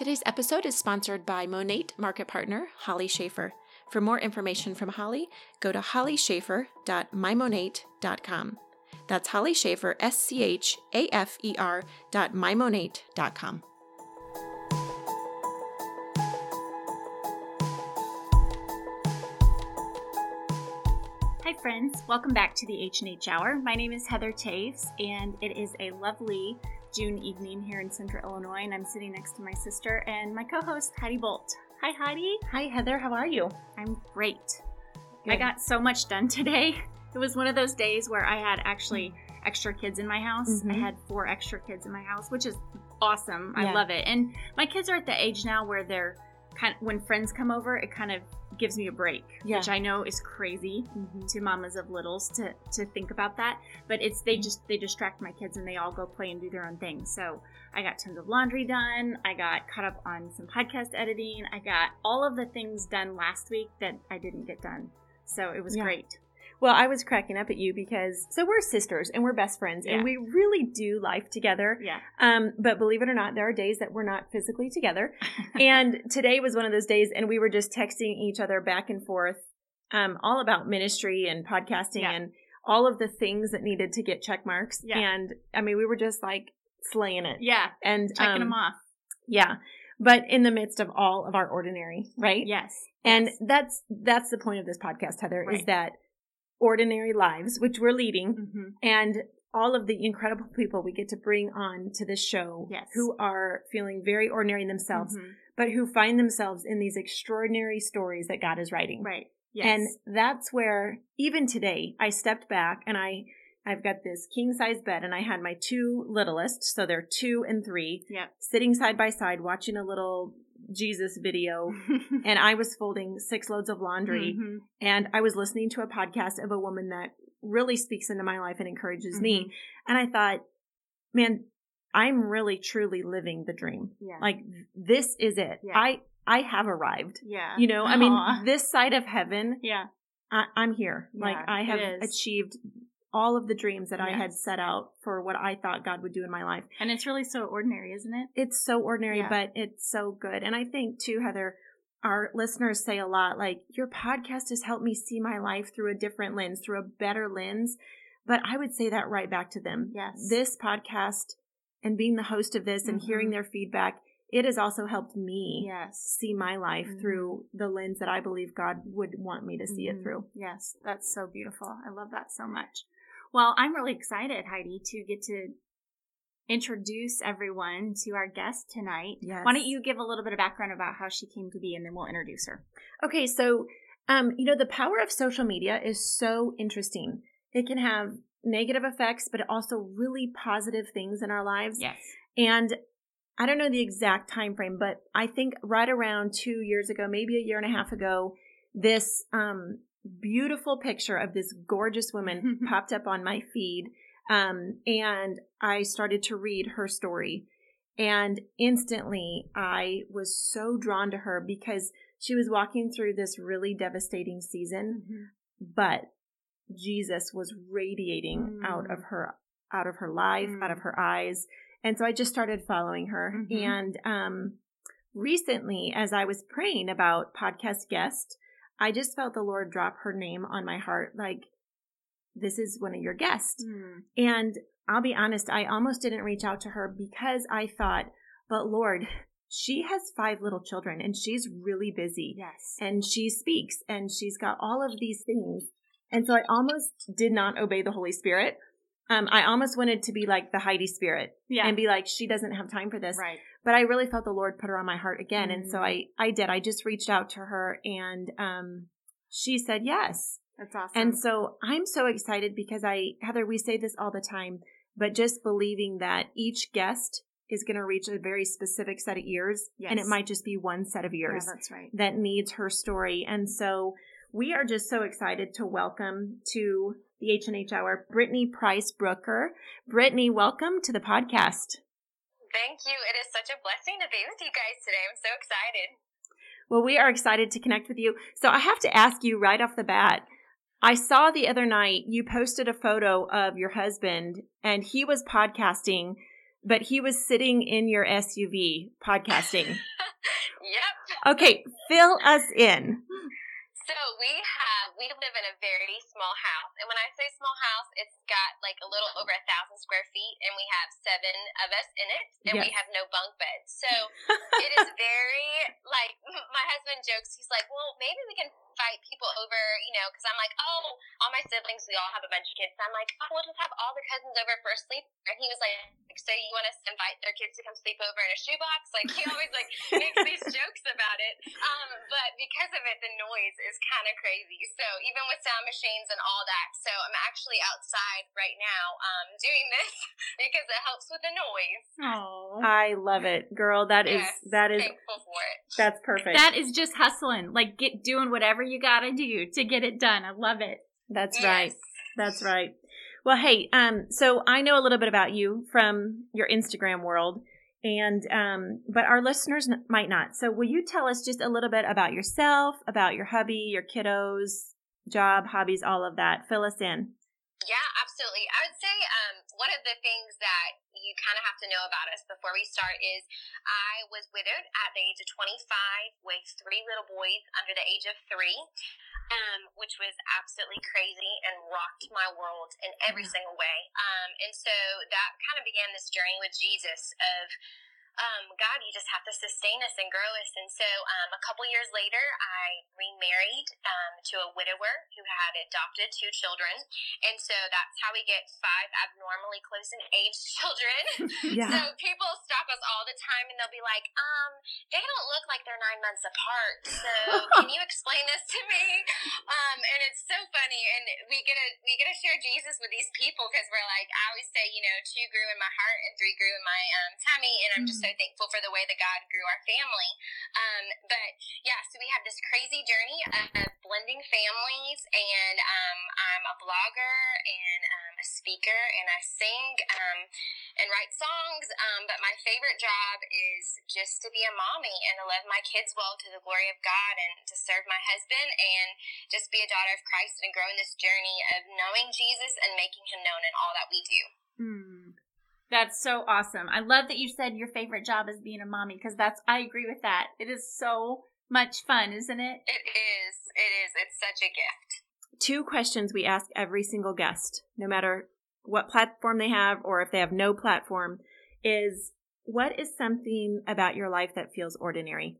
Today's episode is sponsored by MONAT Market Partner, Holly Schafer. For more information from Holly, go to hollyschafer.mymonat.com. That's Holly Schafer, S C H A F E R dot mymonat.com. Hi friends, welcome back to the H&H Hour. My name is Heather Taves and it is a lovely June evening here in Central Illinois and I'm sitting next to my sister and my co-host Heidi Bolt. Hi Heidi. Hi Heather, how are you? I'm great. Good. I got so much done today. It was one of those days where I had actually extra kids in my house. Mhm. I had four extra kids in my house, which is awesome. I Yeah. love it. And my kids are at the age now where they're kind of, when friends come over, it kind of gives me a break, Yeah. which I know is crazy Mm-hmm. to mamas of littles to to think about that but it's they just they distract my kids and they all go play and do their own thing so i got tons of laundry done i got caught up on some podcast editing i got all of the things done last week that i didn't get done so it was Yeah. great Well, I was cracking up at you because so we're sisters and we're best friends Yeah. and we really do life together. yeah Um, but believe it or not, there are days that we're not physically together. and today was one of those days, and we were just texting each other back and forth, um, all about ministry and podcasting Yeah. and all of the things that needed to get check marks. Yeah. And I mean, we were just like slaying it. yeah And checking um, them off Yeah. But in the midst of all of our ordinary, right? yes And yes. that's that's the point of this podcast, Heather, is that ordinary lives, which we're leading, Mhm. and all of the incredible people we get to bring on to this show Yes. who are feeling very ordinary themselves, Mhm. but who find themselves in these extraordinary stories that God is writing. right yes And that's where even today I stepped back and I I've got this king size bed and I had my two littlest, so they're two and three, yep sitting side by side watching a little Jesus video and I was folding six loads of laundry Mhm. and I was listening to a podcast of a woman that really speaks into my life and encourages Mm-hmm. me. And I thought, man, I'm really truly living the dream. yeah Like this is it. Yeah. I I have arrived. yeah You know, I mean, this side of heaven, yeah I, I'm here. Yeah, like I have achieved all of the dreams that I had set out for what I thought God would do in my life. and it's really so ordinary isn't it It's so ordinary, Yeah. but it's so good. And I think too, Heather, our listeners say a lot like, your podcast has helped me see my life through a different lens, through a better lens. But I would say that right back to them. Yes. This podcast and being the host of this and Mhm. hearing their feedback, it has also helped me yes see my life Mhm. through the lens that I believe God would want me to see Mhm. it through. Yes, that's so beautiful. I love that so much. Well, I'm really excited, Heidi, to get to introduce everyone to our guest tonight. Yes. Why don't you give a little bit of background about how she came to be and then we'll introduce her. Okay, so um, you know, the power of social media is so interesting. It can have negative effects, but also really positive things in our lives. Yes. And I don't know the exact time frame, but I think right around two years ago, maybe a year and a half ago, this um, beautiful picture of this gorgeous woman popped up on my feed. Um, and I started to read her story. And instantly I was so drawn to her because she was walking through this really devastating season, but Jesus was radiating Mm. out of her, out of her life, Mm. out of her eyes. And so I just started following her. Mhm. And, um, recently, as I was praying about podcast guest, I just felt the Lord drop her name on my heart. Like, this is one of your guests. Mm. And I'll be honest, I almost didn't reach out to her because I thought, but Lord, she has five little children and she's really busy Yes. and she speaks and she's got all of these things. And so I almost did not obey the Holy Spirit. Um, I almost wanted to be like the Heidi spirit Yeah. and be like, she doesn't have time for this. right. But I really felt the Lord put her on my heart again. And so Mm. I, I did. I just reached out to her and, um, she said yes. That's awesome. And so I'm so excited because I, Heather, we say this all the time, but just believing that each guest is going to reach a very specific set of ears. And it might just be one set of yeah, ears that's right. that needs her story. And so we are just so excited to welcome to the H&H Hour, Brittany Price Brooker. Brittany, welcome to the podcast. Thank you. It is such a blessing to be with you guys today. I'm so excited. Well, we are excited to connect with you. So I have to ask you right off the bat. I saw the other night you posted a photo of your husband and he was podcasting but he was sitting in your SUV podcasting. yep. Okay, fill us in. So we have we live in a very small house, and when I say small house, it's got like a little over a thousand square feet, and we have seven of us in it, and we have no bunk beds. So it is very like my husband jokes. He's like, "Well, maybe we can invite people over, you know?" Because I'm like, "Oh, all my siblings, we all have a bunch of kids." So I'm like, "Oh, we'll just have all the cousins over for a sleep." And he was like, "So you want us to invite their kids to come sleep over in a shoebox?" Like he always like makes these jokes about it. Um, but because of it, the noise is kind of crazy. So even with sound machines and all that, so I'm actually outside right now um, doing this because it helps with the noise. Oh, I love it, girl. That is Yes, that is thankful for it. that's perfect. that is just hustling, like get doing whatever you gotta do to get it done. I love it. that's right. That's right. Well, hey, um, so I know a little bit about you from your Instagram world, and um, but our listeners n- might not. So, will you tell us just a little bit about yourself, about your hubby, your kiddos, job, hobbies, all of that? Fill us in. Yeah, absolutely. I would say um, one of the things that you kind of have to know about us before we start is I was widowed at the age of 25 with three little boys under the age of three, um, which was absolutely crazy and rocked my world in every single way. Um, and so that kind of began this journey with Jesus of um, God, you just have to sustain us and grow us. And so, um, a couple years later, I remarried um, to a widower who had adopted two children. And so that's how we get five abnormally close in age children. Yeah. So people stop us all the time and they'll be like, um, they don't look like they're nine months apart. So can you explain this to me? Um, and it's so funny. And we get to, we get to share Jesus with these people because we're like, I always say, you know, two grew in my heart and three grew in my um, tummy. And I'm just so thankful for the way that God grew our family. Um, but yeah, so we have this crazy journey of blending families, and um, I'm a blogger and um, a speaker, and I sing um, and write songs. Um, but my favorite job is just to be a mommy and to love my kids well to the glory of God, and to serve my husband, and just be a daughter of Christ, and grow in this journey of knowing Jesus and making Him known in all that we do. Hmm. That's so awesome. I love that you said your favorite job is being a mommy because that's I agree with that. It is so much fun, isn't it? It is. It is. It's such a gift. Two questions we ask every single guest, no matter what platform they have or if they have no platform, is what is something about your life that feels ordinary?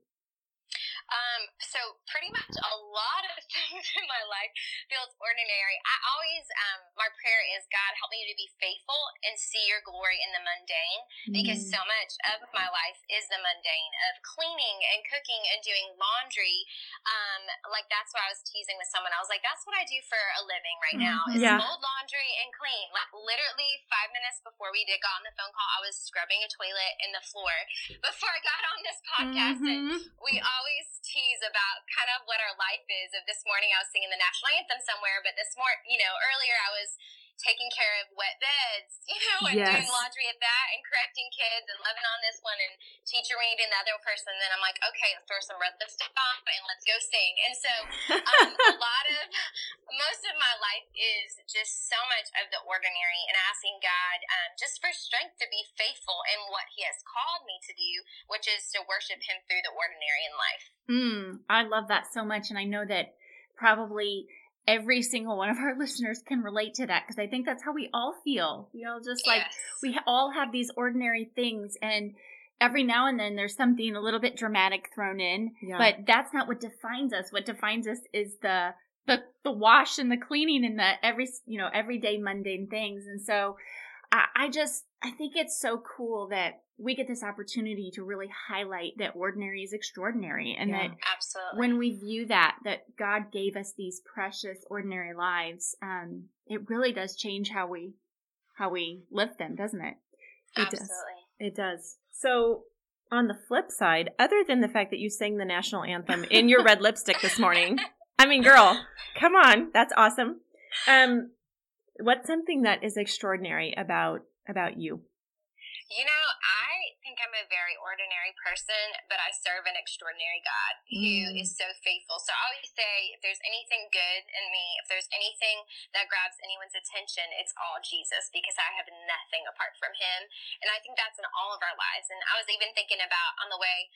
Um, so pretty much a lot of things in my life feels ordinary. I always, um, my prayer is God help me to be faithful and see your glory in the mundane because Mm. so much of my life is the mundane of cleaning and cooking and doing laundry. Um, like that's what I was teasing with someone. I was like, that's what I do for a living right now Mhm. is Yeah. fold laundry and clean. Like literally five minutes before we did got on the phone call, I was scrubbing a toilet in the floor before I got on this podcast and Mhm. we always tease about kind of what our life is. Of this morning, I was singing the national anthem somewhere, but this morning, you know, earlier I was taking care of wet beds, you know, and Yes. doing laundry at that, and correcting kids, and loving on this one, and teacher reading the other person. Then I'm like, okay, let's throw some red lipstick on, and let's go sing. And so, um, a lot of most of my life is just so much of the ordinary, and asking God um, just for strength to be faithful in what He has called me to do, which is to worship Him through the ordinary in life. Mm, I love that so much, and I know that probably every single one of our listeners can relate to that because I think that's how we all feel. We all just like Yes. we all have these ordinary things, and every now and then there's something a little bit dramatic thrown in. Yeah. But that's not what defines us. What defines us is the the the wash and the cleaning and the every you know everyday mundane things. And so I, I just I think it's so cool that we get this opportunity to really highlight that ordinary is extraordinary and Yeah. that Absolutely. when we view that that god gave us these precious ordinary lives um it really does change how we how we live them doesn't it It does. Absolutely. It does. So, on the flip side, other than the fact that you sang the national anthem in your red lipstick this morning, I mean, girl, come on, that's awesome. Um, what's something that is extraordinary about about you? You know, I think I'm a very ordinary person, but I serve an extraordinary God who Mm. is so faithful. So I always say, if there's anything good in me, if there's anything that grabs anyone's attention, it's all Jesus because I have nothing apart from Him. And I think that's in all of our lives. And I was even thinking about on the way,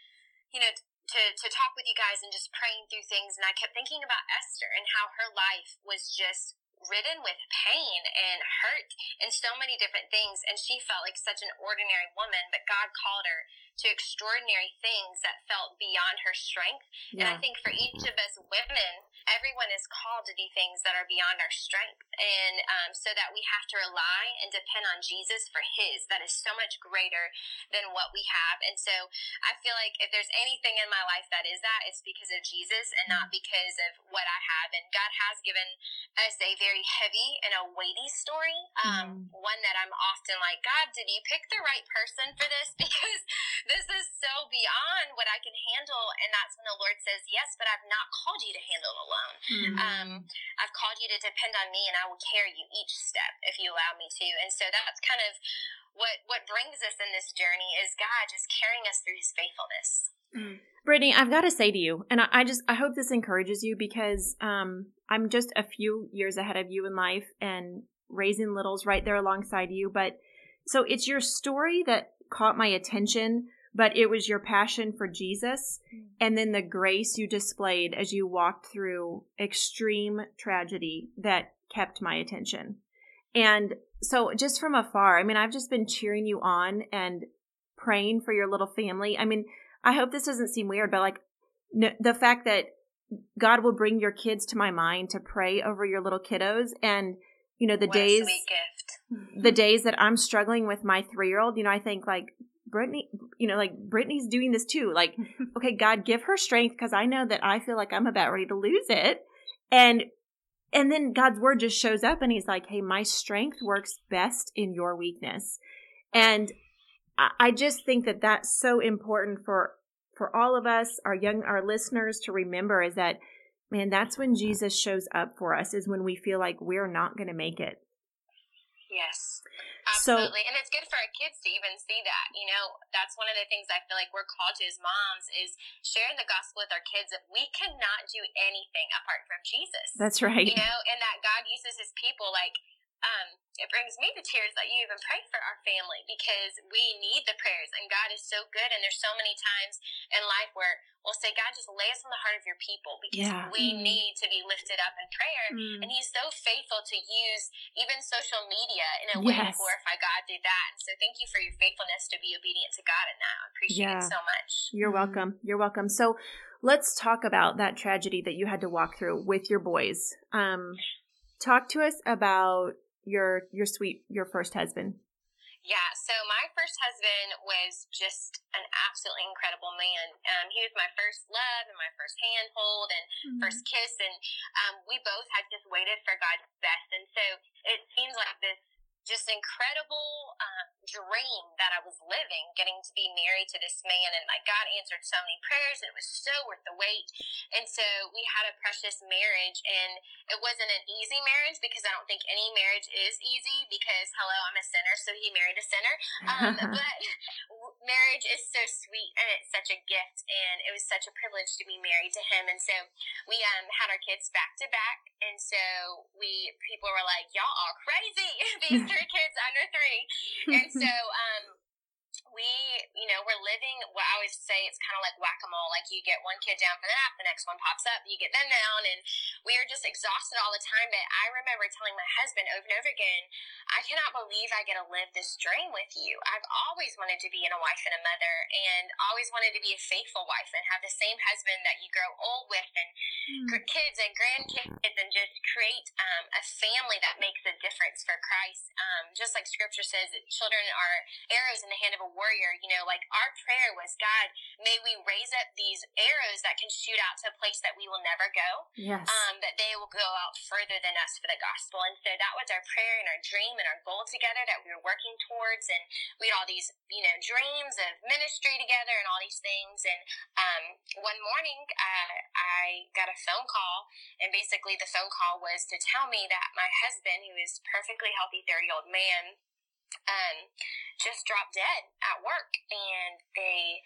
you know, to, to talk with you guys and just praying through things. And I kept thinking about Esther and how her life was just ridden with pain and hurt and so many different things. And she felt like such an ordinary woman, but God called her to extraordinary things that felt beyond her strength. And I think for each of us women, everyone is called to do things that are beyond our strength. And um, so that we have to rely and depend on Jesus for His that is so much greater than what we have. And so I feel like if there's anything in my life that is that, it's because of Jesus and not because of what I have. And God has given us a very heavy and a weighty story. Um, One that I'm often like, God, did you pick the right person for this? Because this is so beyond what I can handle. And that's when the Lord says, Yes, but I've not called you to handle it alone. Mm. Um, I've called you to depend on me, and I will carry you each step if you allow me to. And so that's kind of what what brings us in this journey is God just carrying us through His faithfulness. Brittany, I've got to say to you, and I, I just I hope this encourages you because um, I'm just a few years ahead of you in life and raising littles right there alongside you. But so it's your story that caught my attention, but it was your passion for Jesus mm. and then the grace you displayed as you walked through extreme tragedy that kept my attention. And so just from afar, I mean, I've just been cheering you on and praying for your little family. I mean, I hope this doesn't seem weird, but like the fact that God will bring your kids to my mind to pray over your little kiddos and you know the what days the days that I'm struggling with my 3-year-old, you know, I think like Brittany, you know, like Brittany's doing this too. Like, okay, God, give her strength because I know that I feel like I'm about ready to lose it. And and then God's word just shows up and he's like, Hey, my strength works best in your weakness. And I, I just think that that's so important for for all of us, our young our listeners to remember is that man, that's when Jesus shows up for us, is when we feel like we're not gonna make it. Yes. So- Absolutely. and it's good for our kids to even see that. You know, that's one of the things I feel like we're called to as moms is sharing the gospel with our kids that we cannot do anything apart from Jesus. That's right. You know, and that God uses his people like um, it brings me to tears that you even pray for our family because we need the prayers and God is so good and there's so many times in life where we'll say, God, just lay us on the heart of your people because Yeah. we Mhm. need to be lifted up in prayer. Mm. And he's so faithful to use even social media in a way to glorify God through that. And so thank you for your faithfulness to be obedient to God in that. I appreciate Yeah. it so much. You're Mhm. welcome. You're welcome. So let's talk about that tragedy that you had to walk through with your boys. Um, talk to us about your your sweet your first husband. Yeah, so my first husband was just an absolutely incredible man. Um, he was my first love and my first handhold and first kiss, and um, we both had just waited for God's best. And so it seems like this just incredible um, dream that I was living, getting to be married to this man, and like God answered so many prayers, and it was so worth the wait. And so we had a precious marriage, and it wasn't an easy marriage because I don't think any marriage is easy. Because hello, I'm a sinner, so he married a sinner. Um, but marriage is so sweet and it's such a gift, and it was such a privilege to be married to him. And so we um had our kids back to back, and so we people were like, "Y'all are crazy! These three kids under three. And so um we, you know, we're living what I always say it's kind of like whack a mole. Like you get one kid down for the nap, the next one pops up, you get them down, and we are just exhausted all the time. But I remember telling my husband over and over again, I cannot believe I get to live this dream with you. I've always wanted to be in a wife and a mother, and always wanted to be a faithful wife and have the same husband that you grow old with, and gr- kids and grandkids, and just create um, a family that makes a difference for Christ. Um, just like Scripture says, that children are arrows in the hand of a warrior. You know, like our prayer was, God, may we raise up these arrows that can shoot out to a place that we will never go yes. um, that they will go out further than us for the gospel. And so that was our prayer and our dream and our goal together that we were working towards. And we had all these, you know, dreams of ministry together and all these things. And um, one morning, uh, I got a phone call, and basically the phone call was to tell me that my husband, who is perfectly healthy 30 year old man, um, just dropped dead at work, and they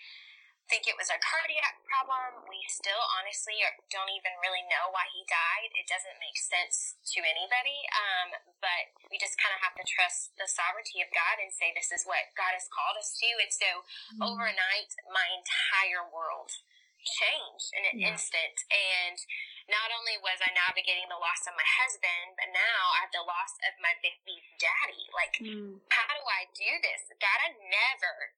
think it was a cardiac problem. We still honestly don't even really know why he died. It doesn't make sense to anybody. Um, but we just kind of have to trust the sovereignty of God and say this is what God has called us to. And so mm. overnight, my entire world changed in an yeah. instant. And not only was I navigating the loss of my husband, but now I have the loss of my baby's daddy. Like, mm. how do I do this? God, I never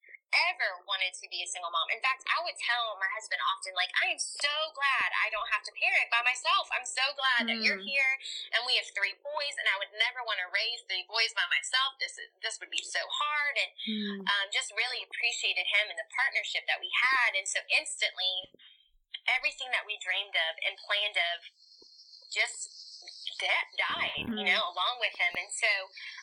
ever wanted to be a single mom. In fact, I would tell my husband often, like, I am so glad I don't have to parent by myself. I'm so glad mm. that you're mm. here and we have three boys and I would never want to raise three boys by myself. This is, this would be so hard and mm. um, just really appreciated him and the partnership that we had. And so instantly everything that we dreamed of and planned of just died, you know, along with him. And so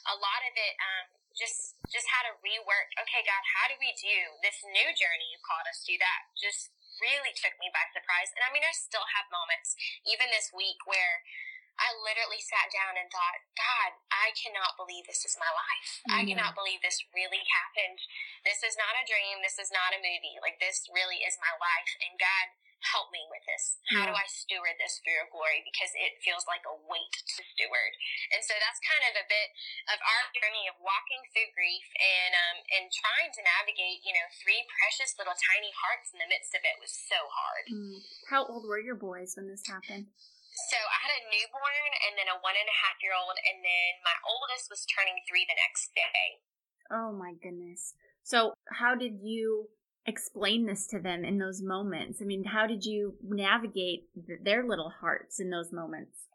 a lot of it, um, just just had to rework. Okay, God, how do we do this new journey you called us to? That just really took me by surprise. And I mean, I still have moments, even this week, where I literally sat down and thought, God, I cannot believe this is my life. Mm-hmm. I cannot believe this really happened. This is not a dream. This is not a movie. Like, this really is my life. And God, help me with this. How yeah. do I steward this for your glory? Because it feels like a weight to steward. And so that's kind of a bit of our journey of walking through grief and um, and trying to navigate, you know, three precious little tiny hearts in the midst of it was so hard. Mm. How old were your boys when this happened? So I had a newborn and then a one and a half year old, and then my oldest was turning three the next day. Oh my goodness. So how did you explain this to them in those moments? I mean, how did you navigate th- their little hearts in those moments?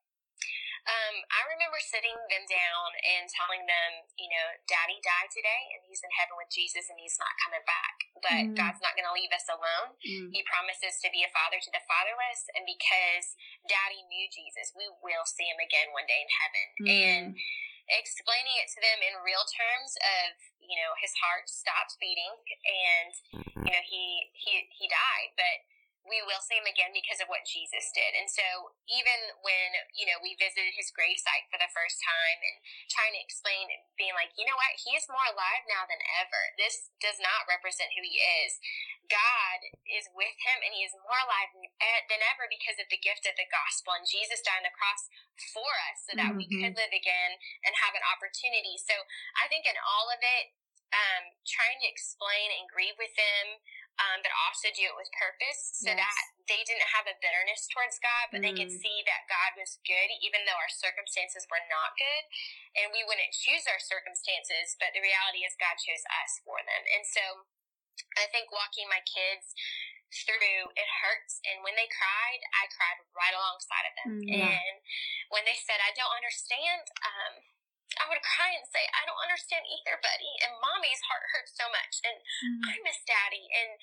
Um, I remember sitting them down and telling them, you know, Daddy died today and he's in heaven with Jesus and he's not coming back. But mm. God's not going to leave us alone. Mm. He promises to be a father to the fatherless. And because Daddy knew Jesus, we will see him again one day in heaven. Mm. And explaining it to them in real terms of you know his heart stopped beating and mm-hmm. you know he he he died but we will see him again because of what Jesus did. And so even when, you know, we visited his gravesite for the first time and trying to explain being like, you know what, he is more alive now than ever. This does not represent who he is. God is with him and he is more alive than ever because of the gift of the gospel. And Jesus died on the cross for us so that mm-hmm. we could live again and have an opportunity. So I think in all of it, um, trying to explain and grieve with them um, but also do it with purpose so yes. that they didn't have a bitterness towards God, but mm. they could mm. see that God was good even though our circumstances were not good. And we wouldn't choose our circumstances, but the reality is God chose us for them. And so I think walking my kids through it hurts and when they cried i cried right alongside of them mm, yeah. and when they said i don't understand um, I would cry and say, I don't understand either, buddy. And mommy's heart hurts so much. And mm-hmm. I miss daddy. And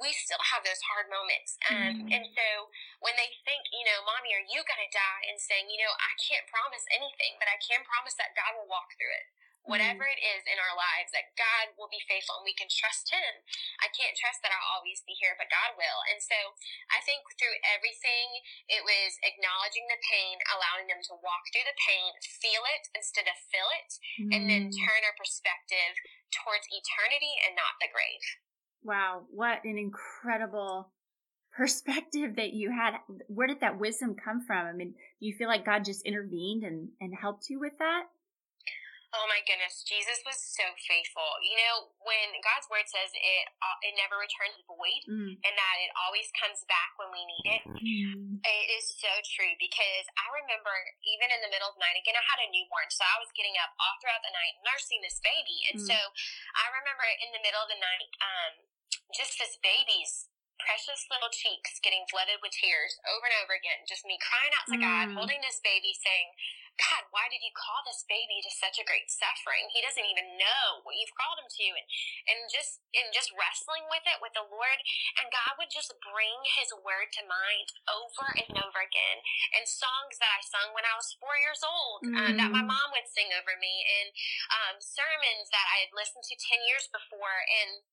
we still have those hard moments. Um, mm-hmm. And so when they think, you know, mommy, are you going to die? And saying, you know, I can't promise anything, but I can promise that God will walk through it whatever mm. it is in our lives, that God will be faithful and we can trust Him. I can't trust that I'll always be here, but God will. And so I think through everything, it was acknowledging the pain, allowing them to walk through the pain, feel it instead of feel it, mm. and then mm. turn our perspective towards eternity and not the grave. Wow, what an incredible perspective that you had. Where did that wisdom come from? I mean, do you feel like God just intervened and, and helped you with that? Oh my goodness, Jesus was so faithful. You know, when God's word says it, uh, it never returns void, mm. and that it always comes back when we need it. Mm. It is so true because I remember even in the middle of the night. Again, I had a newborn, so I was getting up all throughout the night nursing this baby, and mm. so I remember in the middle of the night, um, just this baby's precious little cheeks getting flooded with tears over and over again. Just me crying out to God, mm. holding this baby, saying, God, why did you call this baby to such a great suffering? He doesn't even know what you've called him to, and and just and just wrestling with it with the Lord, and God would just bring His word to mind over and over again, and songs that I sung when I was four years old mm. uh, that my mm. mom would sing over me, and um, sermons that I had listened to ten years before, and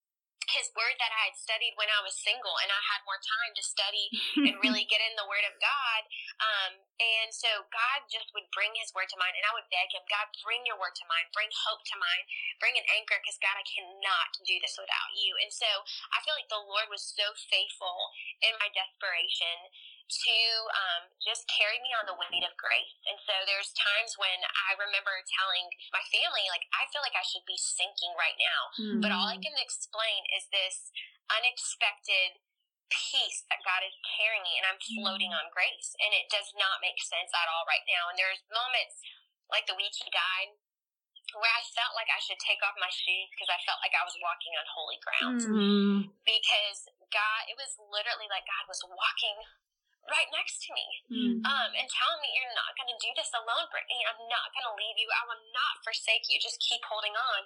his word that I had studied when I was single and I had more time to study and really get in the word of God. Um, and so God just would bring his word to mind and I would beg him, God, bring your word to mind, bring hope to mind, bring an anchor because God, I cannot do this without you. And so I feel like the Lord was so faithful in my desperation to um, just carry me on the weight of grace. And so there's times when I remember telling my family, like, I feel like I should be sinking right now. Mm-hmm. But all I can explain is this unexpected peace that God is carrying me, and I'm floating mm-hmm. on grace. And it does not make sense at all right now. And there's moments like the week he died where I felt like I should take off my shoes because I felt like I was walking on holy ground. Mm-hmm. Because God, it was literally like God was walking right next to me mm-hmm. um, and telling me, You're not going to do this alone, Brittany. I'm not going to leave you. I will not forsake you. Just keep holding on.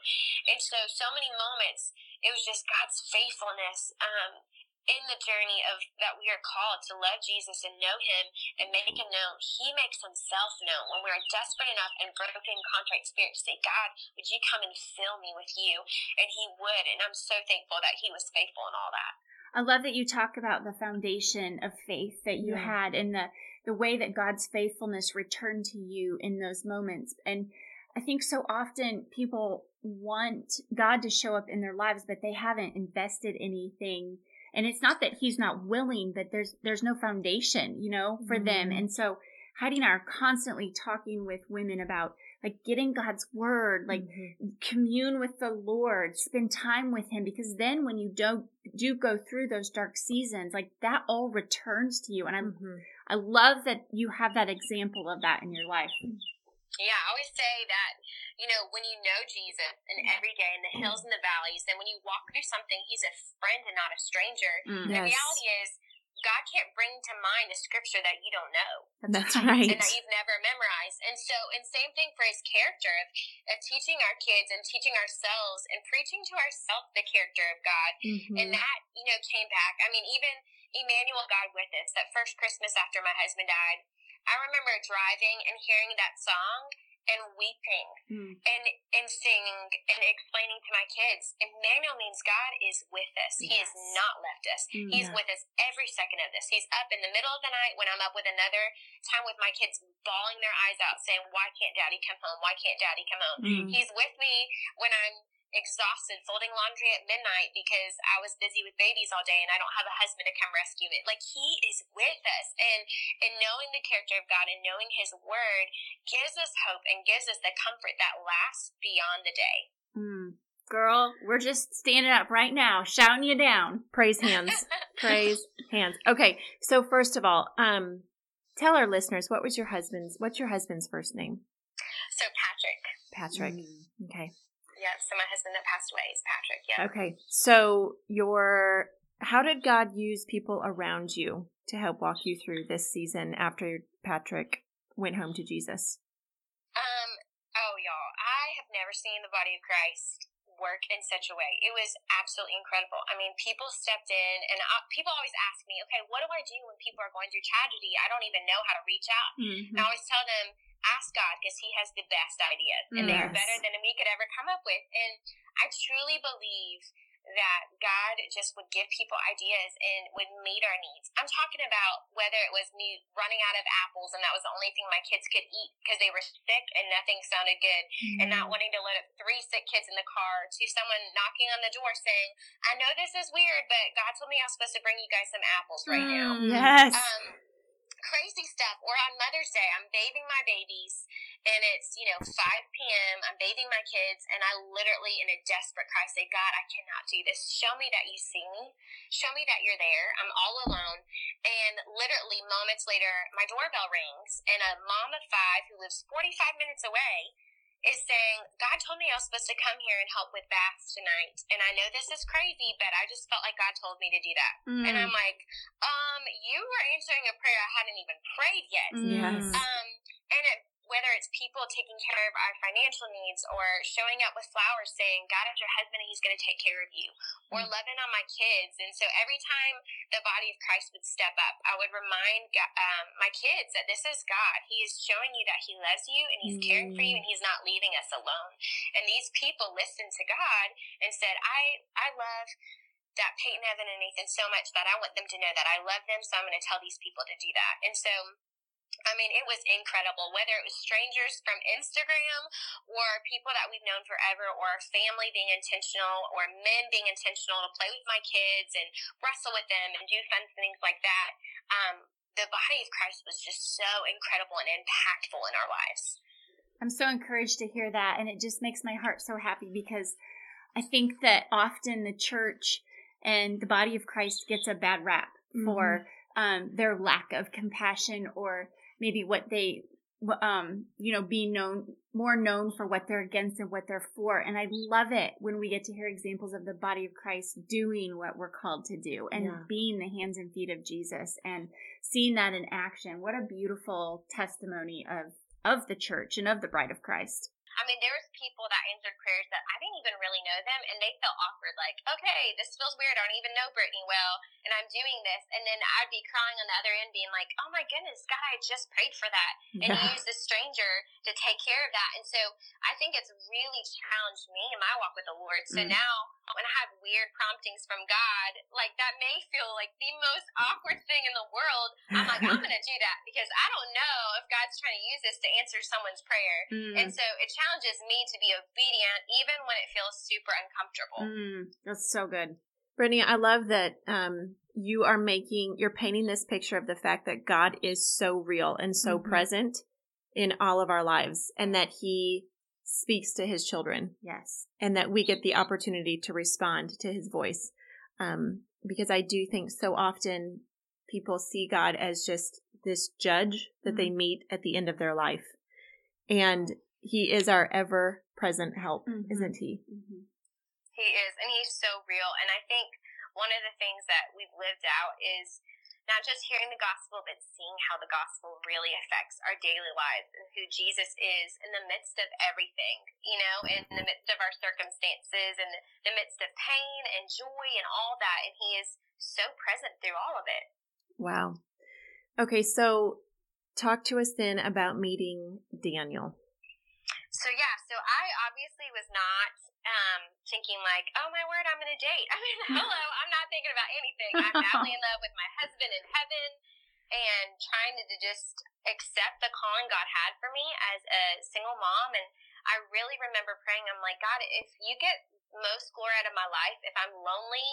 And so, so many moments, it was just God's faithfulness. Um, in the journey of that we are called to love Jesus and know him and make him known, he makes himself known when we are desperate enough and broken, contrite spirit to say, God, would you come and fill me with you? And he would. And I'm so thankful that he was faithful in all that. I love that you talk about the foundation of faith that you yeah. had and the the way that God's faithfulness returned to you in those moments. And I think so often people want God to show up in their lives, but they haven't invested anything. And it's not that he's not willing, but there's there's no foundation, you know, for mm-hmm. them. And so Heidi and I are constantly talking with women about like getting God's word, like mm-hmm. commune with the Lord, spend time with him because then when you don't do go through those dark seasons, like that all returns to you. And I'm mm-hmm. I love that you have that example of that in your life. Yeah, I always say that, you know, when you know Jesus and every day in the hills and the valleys, then when you walk through something, he's a friend and not a stranger. Mm, the yes. reality is God can't bring to mind a scripture that you don't know. That's right. And that you've never memorized. And so, and same thing for his character of, of teaching our kids and teaching ourselves and preaching to ourselves the character of God. Mm-hmm. And that, you know, came back. I mean, even Emmanuel, God with us, that first Christmas after my husband died, I remember driving and hearing that song and weeping mm. and and singing and explaining to my kids Emmanuel means God is with us. Yes. He has not left us. Mm, He's yeah. with us every second of this. He's up in the middle of the night when I'm up with another time with my kids bawling their eyes out saying, Why can't daddy come home? Why can't daddy come home? Mm. He's with me when I'm exhausted folding laundry at midnight because I was busy with babies all day and I don't have a husband to come rescue me. Like he is with us and and knowing the character of God and knowing his word gives us hope and gives us the comfort that lasts beyond the day. Mm. Girl, we're just standing up right now, shouting you down. Praise hands. Praise hands. Okay, so first of all, um, tell our listeners what was your husband's what's your husband's first name? So Patrick. Patrick. Mm. Okay. Yeah, so my husband that passed away is Patrick. Yeah. Okay. So your how did God use people around you to help walk you through this season after Patrick went home to Jesus? Um, oh y'all, I have never seen the body of Christ work in such a way. It was absolutely incredible. I mean, people stepped in, and I, people always ask me, okay, what do I do when people are going through tragedy? I don't even know how to reach out. Mm-hmm. And I always tell them, ask God because He has the best ideas, and yes. they are better than we could ever come up with. And I truly believe that God just would give people ideas and would meet our needs. I'm talking about whether it was me running out of apples and that was the only thing my kids could eat because they were sick and nothing sounded good, mm-hmm. and not mm-hmm. wanting to let three sick kids in the car, to someone knocking on the door saying, "I know this is weird, but God told me I was supposed to bring you guys some apples right mm, now." Yes. Um, crazy stuff. Or on Mother's Day, I'm bathing my babies, and it's, you know, 5 p.m. I'm bathing my kids, and I literally, in a desperate cry, say, God, I cannot do this. Show me that you see me. Show me that you're there. I'm all alone. And literally, moments later, my doorbell rings, and a mom of five who lives 45 minutes away is saying, God told me I was supposed to come here and help with baths tonight. And I know this is crazy, but I just felt like God told me to do that. Mm. And I'm like, um, you were answering a prayer I hadn't even prayed yet. Yes. Um, and it whether it's people taking care of our financial needs or showing up with flowers saying, God is your husband and he's going to take care of you, or mm-hmm. loving on my kids. And so every time the body of Christ would step up, I would remind um, my kids that this is God. He is showing you that he loves you and he's caring for you and he's not leaving us alone. And these people listened to God and said, I, I love that Peyton, Evan, and Nathan so much that I want them to know that I love them, so I'm going to tell these people to do that. And so I mean, it was incredible. Whether it was strangers from Instagram or people that we've known forever or family being intentional or men being intentional to play with my kids and wrestle with them and do fun things like that. Um, the body of Christ was just so incredible and impactful in our lives. I'm so encouraged to hear that. And it just makes my heart so happy because I think that often the church and the body of Christ gets a bad rap mm-hmm. for um, their lack of compassion or maybe what they um you know being known more known for what they're against and what they're for. And i love it when we get to hear examples of the body of christ doing what we're called to do and yeah. being the hands and feet of jesus and seeing that in action. What a beautiful testimony of of the church and of the bride of christ I mean, there was people that answered prayers that I didn't even really know them, and they felt awkward. Like, okay, this feels weird. I don't even know Brittany well, and I'm doing this, and then I'd be crying on the other end, being like, "Oh my goodness, God, I just prayed for that, and yeah. you used a stranger to take care of that." And so I think it's really challenged me in my walk with the Lord. So mm. now when I have weird promptings from God, like that may feel like the most awkward thing in the world. I'm like, I'm gonna do that because I don't know if God's trying to use this to answer someone's prayer, mm. and so it challenges me to be obedient even when it feels super uncomfortable. Mm, that's so good. Brittany, I love that um, you are making, you're painting this picture of the fact that God is so real and so mm-hmm. present in all of our lives and that He speaks to His children. Yes. And that we get the opportunity to respond to His voice. Um, because I do think so often people see God as just this judge that mm-hmm. they meet at the end of their life. And he is our ever present help, mm-hmm. isn't he? Mm-hmm. He is, and he's so real. And I think one of the things that we've lived out is not just hearing the gospel, but seeing how the gospel really affects our daily lives and who Jesus is in the midst of everything, you know, in the midst of our circumstances, in the midst of pain and joy and all that. And he is so present through all of it. Wow. Okay, so talk to us then about meeting Daniel. So yeah, so I obviously was not um, thinking like, oh my word, I'm gonna date. I mean, hello, I'm not thinking about anything. I'm madly in love with my husband in heaven, and trying to just accept the calling God had for me as a single mom. And I really remember praying. I'm like, God, if you get most glory out of my life, if I'm lonely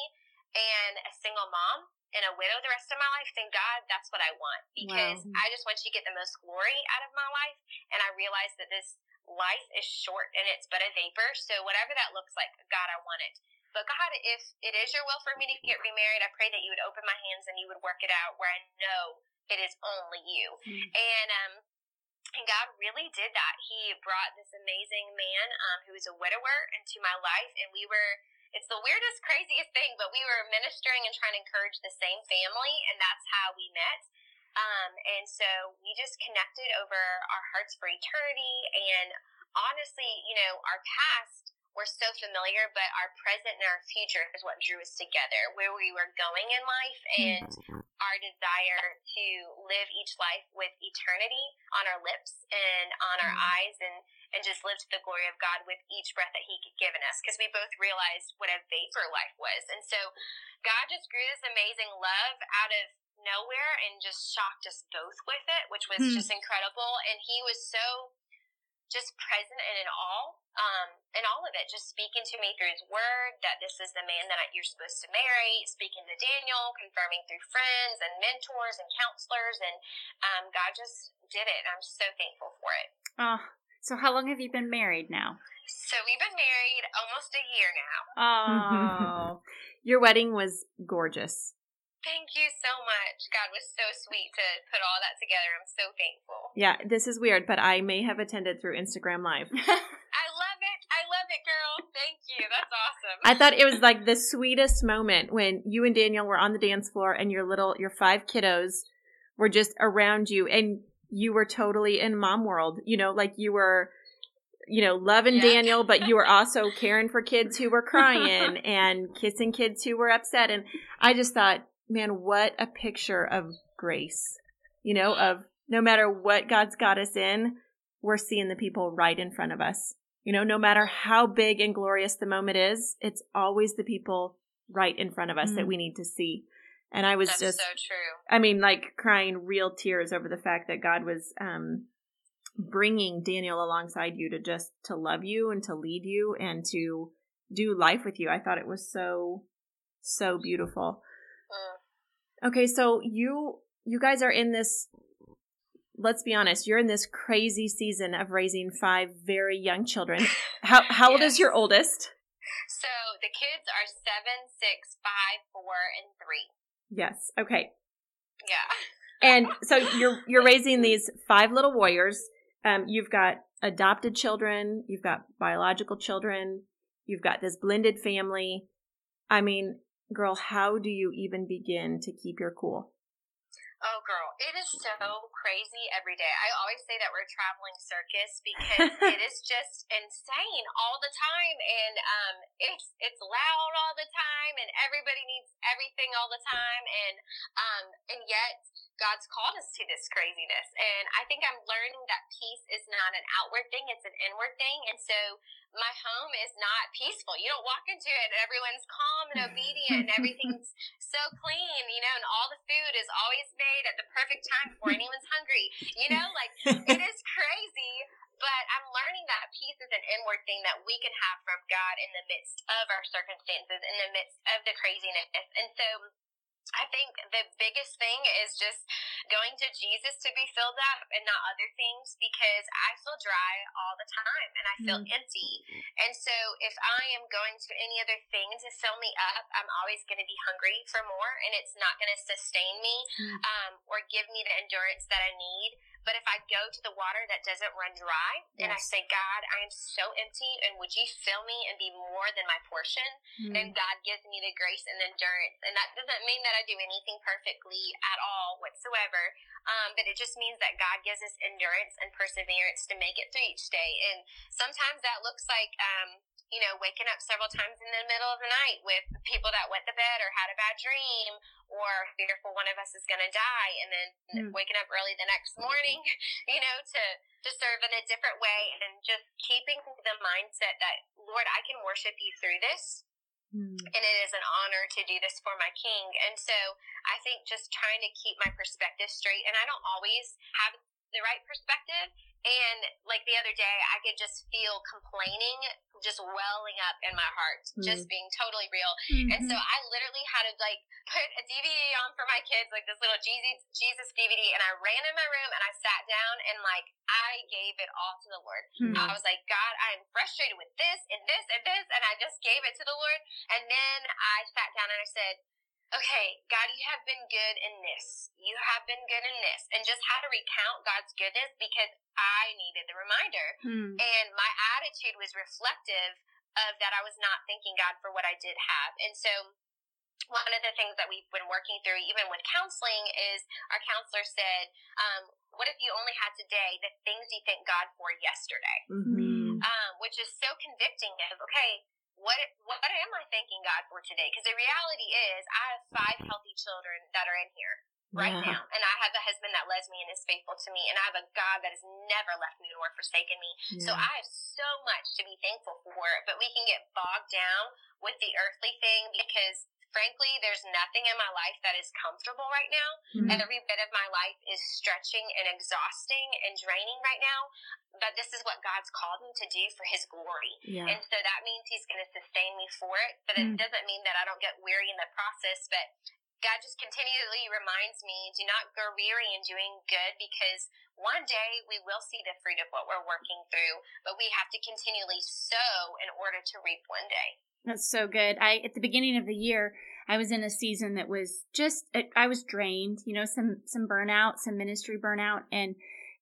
and a single mom, and a widow the rest of my life, then God, that's what I want because wow. I just want you to get the most glory out of my life. And I realized that this life is short and it's but a vapor. So whatever that looks like, God, I want it. But God, if it is your will for me to get remarried, I pray that you would open my hands and you would work it out where I know it is only you. Mm-hmm. And um and God really did that. He brought this amazing man um, who was a widower into my life, and we were. It's the weirdest, craziest thing, but we were ministering and trying to encourage the same family, and that's how we met. Um, and so we just connected over our hearts for eternity. And honestly, you know, our past were so familiar, but our present and our future is what drew us together, where we were going in life and our desire to live each life with eternity on our lips and on our mm-hmm. eyes and, and just live to the glory of God with each breath that He had given us. Because we both realized what a vapor life was. And so God just grew this amazing love out of nowhere and just shocked us both with it, which was hmm. just incredible. And he was so just present and in all, um, in all of it, just speaking to me through his word that this is the man that you're supposed to marry, speaking to Daniel, confirming through friends and mentors and counselors, and um, God just did it. I'm so thankful for it. Oh, so how long have you been married now? So we've been married almost a year now. Oh, your wedding was gorgeous. Thank you so much. God was so sweet to put all that together. I'm so thankful. Yeah, this is weird, but I may have attended through Instagram Live. I love it. I love it, girl. Thank you. That's awesome. I thought it was like the sweetest moment when you and Daniel were on the dance floor and your little, your five kiddos were just around you and you were totally in mom world. You know, like you were you know, loving yeah. Daniel, but you were also caring for kids who were crying and kissing kids who were upset. And I just thought, man, what a picture of grace, you know, of no matter what God's got us in, we're seeing the people right in front of us. You know, no matter how big and glorious the moment is, it's always the people right in front of us that Mm. we need to see. And I was That's just, so true. I mean, like crying real tears over the fact that God was um, bringing Daniel alongside you to just to love you and to lead you and to do life with you. I thought it was so, so beautiful. Mm. Okay, so you you guys are in this let's be honest, you're in this crazy season of raising five very young children. How how old is your oldest? So the kids are seven, six, five, four, and three. Yes. Okay. Yeah. And so you're you're raising these five little warriors. Um you've got adopted children, you've got biological children, you've got this blended family. I mean, girl, how do you even begin to keep your cool? Oh, girl, it is so crazy every day. I always say that we're a traveling circus because it is just insane all the time, and um, it's it's loud all the time, and everybody needs everything all the time, and um, and yet God's called us to this craziness, and I think I'm learning that peace is not an outward thing; it's an inward thing, and so my home is not peaceful. You don't walk into it and everyone's calm and obedient and everything's so clean, you know, and all the food is always made at the perfect time before anyone's hungry. You know, like it is crazy. But I'm learning that peace is an inward thing that we can have from God in the midst of our circumstances, in the midst of the craziness. And so I think the biggest thing is just going to Jesus to be filled up and not other things because I feel dry all the time and I feel empty. And so if I am going to any other thing to fill me up, I'm always going to be hungry for more and it's not going to sustain me Mm. um, or give me the endurance that I need. But if I go to the water that doesn't run dry and I say, God, I am so empty and would you fill me and be more than my portion? Mm. and God gives me the grace and endurance. And that doesn't mean that I do anything perfectly at all whatsoever, um, but it just means that God gives us endurance and perseverance to make it through each day. And sometimes that looks like, um, you know, waking up several times in the middle of the night with people that went to bed or had a bad dream or fearful one of us is going to die and then Mm. waking up early the next morning, you know, to, to serve in a different way and just keeping the mindset that, Lord, I can worship you through this Mm. and it is an honor to do this for my king. And so I think just trying to keep my perspective straight, and I don't always have the right perspective. And like the other day, I could just feel complaining just welling up in my heart, just being totally real. And so I literally had to like put a DVD on for my kids, like this little Jesus Jesus DVD, and I ran in my room and I sat down and like I gave it all to the Lord. Mm-hmm. I was like, God, I'm frustrated with this and this and this, and I just gave it to the Lord. And then I sat down and I said, Okay, God, you have been good in this. You have been good in this. And just how to recount God's goodness because I needed the reminder. Mm. And my attitude was reflective of that I was not thanking God for what I did have. And so one of the things that we've been working through, even with counseling, is our counselor said, um, What if you only had today the things you thank God for yesterday? Mm-hmm. Um, which is so convicting of, okay, what what am I thanking God for today? Because the reality is, I have five healthy children that are in here right Yeah. now, and I have a husband that loves me and is faithful to me, and I have a God that has never left me nor forsaken me. So I have so much to be thankful for, but we can get bogged down with the earthly thing because. Frankly, there's nothing in my life that is comfortable right now. Mhm. Every bit of my life is stretching and exhausting and draining right now. But this is what God's called me to do for His glory. Yeah. And so that means he's going to sustain me for it. But it Mm. doesn't mean that I don't get weary in the process. But God just continually reminds me do not grow weary in doing good because one day we will see the fruit of what we're working through. But we have to continually sow in order to reap one day. That's so good. I at the beginning of the year, I was in a season that was just I was drained, you know, some some burnout, some ministry burnout, and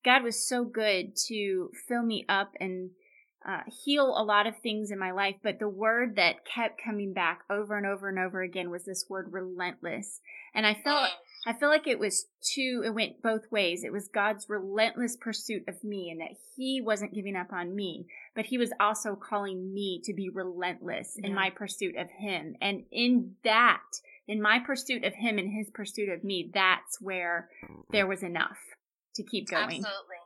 God was so good to fill me up and uh, heal a lot of things in my life. But the word that kept coming back over and over and over again was this word relentless, and I felt. I feel like it was two, it went both ways. It was God's relentless pursuit of me and that He wasn't giving up on me, but He was also calling me to be relentless in my pursuit of Him. And in that, in my pursuit of Him and His pursuit of me, that's where there was enough to keep going. Absolutely.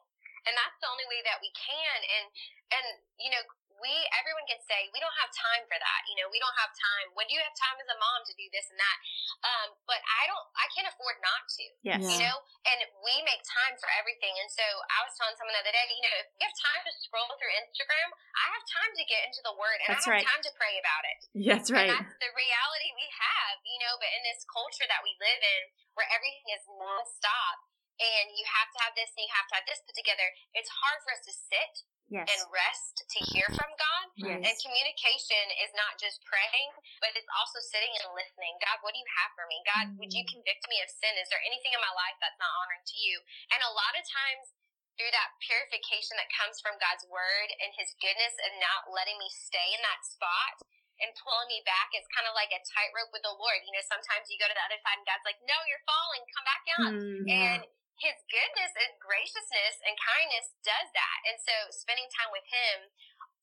And that's the only way that we can. And, and, you know, we everyone can say we don't have time for that. You know, we don't have time. When do you have time as a mom to do this and that? Um, but I don't. I can't afford not to. Yes. You know, and we make time for everything. And so I was telling someone the other day, you know, if you have time to scroll through Instagram, I have time to get into the Word, and That's I have right. time to pray about it. That's right. And that's the reality we have, you know, but in this culture that we live in where everything is nonstop and you have to have this and you have to have this put together, it's hard for us to sit Yes. and rest to hear from God. Yes. And communication is not just praying, but it's also sitting and listening. God, what do you have for me? God, would you convict me of sin? Is there anything in my life that's not honoring to you? And a lot of times, through that purification that comes from God's word and his goodness and not letting me stay in that spot and pulling me back, it's kind of like a tightrope with the Lord. You know, sometimes you go to the other side and God's like, no, you're falling, come back up. Mm, And his goodness and graciousness and kindness does that. And so spending time with him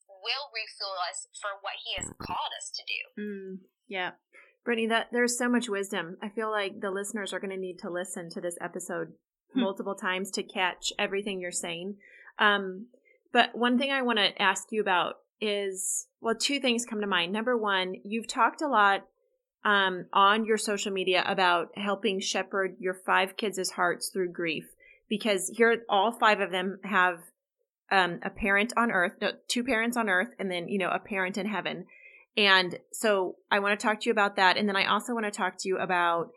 will refuel us for what he has called us to do. mm. yeah. Brittany, that there's so much wisdom. I feel like the listeners are going to need to listen to this episode Hmm. multiple times to catch everything you're saying. Um, but one thing I want to ask you about is well, two things come to mind. Number one, you've talked a lot um, on your social media about helping shepherd your five kids' hearts through grief because here all five of them have um, a parent on earth, no, two parents on earth, and then you know a parent in heaven. And so I want to talk to you about that. And then I also want to talk to you about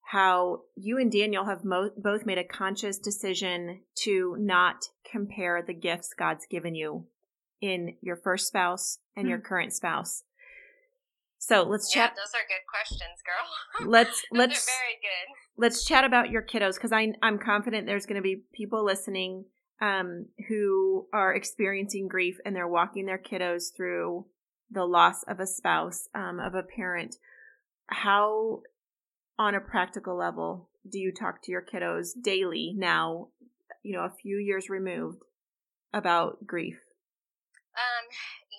how you and Daniel have mo- both made a conscious decision to not compare the gifts God's given you in your first spouse and your current spouse. So let's Yeah, chat. those are good questions, girl. Let's those let's are very good. let's chat about your kiddos because I I'm confident there's going to be people listening um, who are experiencing grief and they're walking their kiddos through the loss of a spouse um, of a parent. How, on a practical level, do you talk to your kiddos daily now? You know, a few years removed about grief. Um,